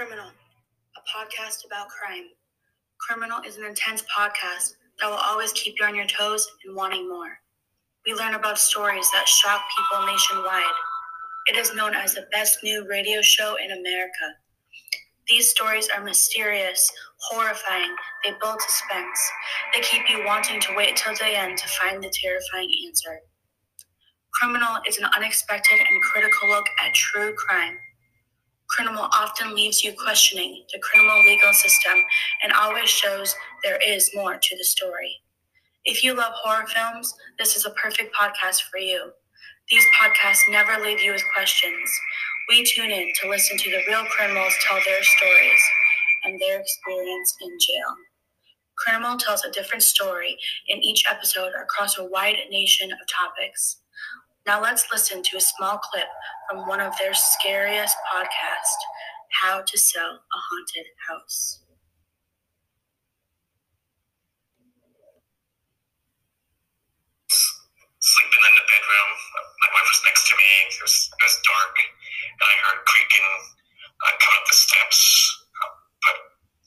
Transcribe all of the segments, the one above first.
Criminal, a podcast about crime. Criminal is an intense podcast that will always keep you on your toes and wanting more. We learn about stories that shock people nationwide. It is known as the best new radio show in America. These stories are mysterious, horrifying, they build suspense. They keep you wanting to wait till the end to find the terrifying answer. Criminal is an unexpected and critical look at true crime. Criminal often leaves you questioning the criminal legal system and always shows there is more to the story. If you love horror films, this is a perfect podcast for you. These podcasts never leave you with questions. We tune in to listen to the real criminals tell their stories and their experience in jail. Criminal tells a different story in each episode across a wide nation of topics. Now let's listen to a small clip from one of their scariest podcasts, How to Sell a Haunted House. sleeping in the bedroom. My wife was next to me. It was, it was dark, and I heard creaking uh, coming up the steps. Uh, but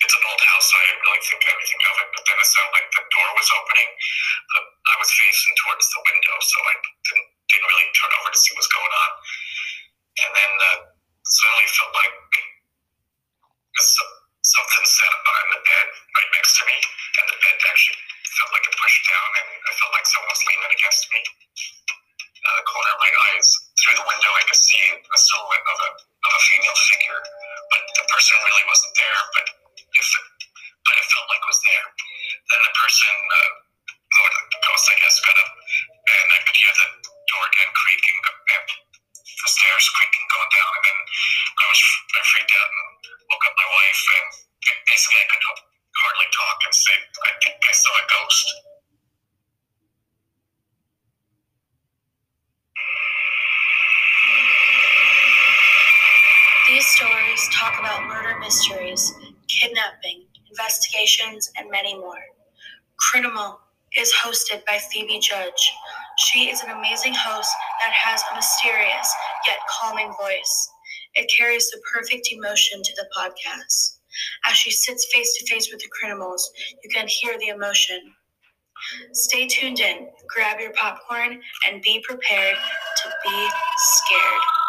it's an old house, so I didn't really think anything of it. But then it sounded like the door was opening. But I was facing towards the window, so I didn't, didn't really turn over to see what's going on. And then uh, suddenly felt like something sat on the bed right next to me, and the bed actually felt like it pushed down, and I felt like someone was leaning against me. Of the corner of my eyes, through the window, These stories talk about murder mysteries, kidnapping, investigations, and many more. Criminal is hosted by Phoebe Judge. She is an amazing host that has a mysterious yet calming voice. It carries the perfect emotion to the podcast. As she sits face to face with the criminals, you can hear the emotion. Stay tuned in, grab your popcorn, and be prepared to be scared.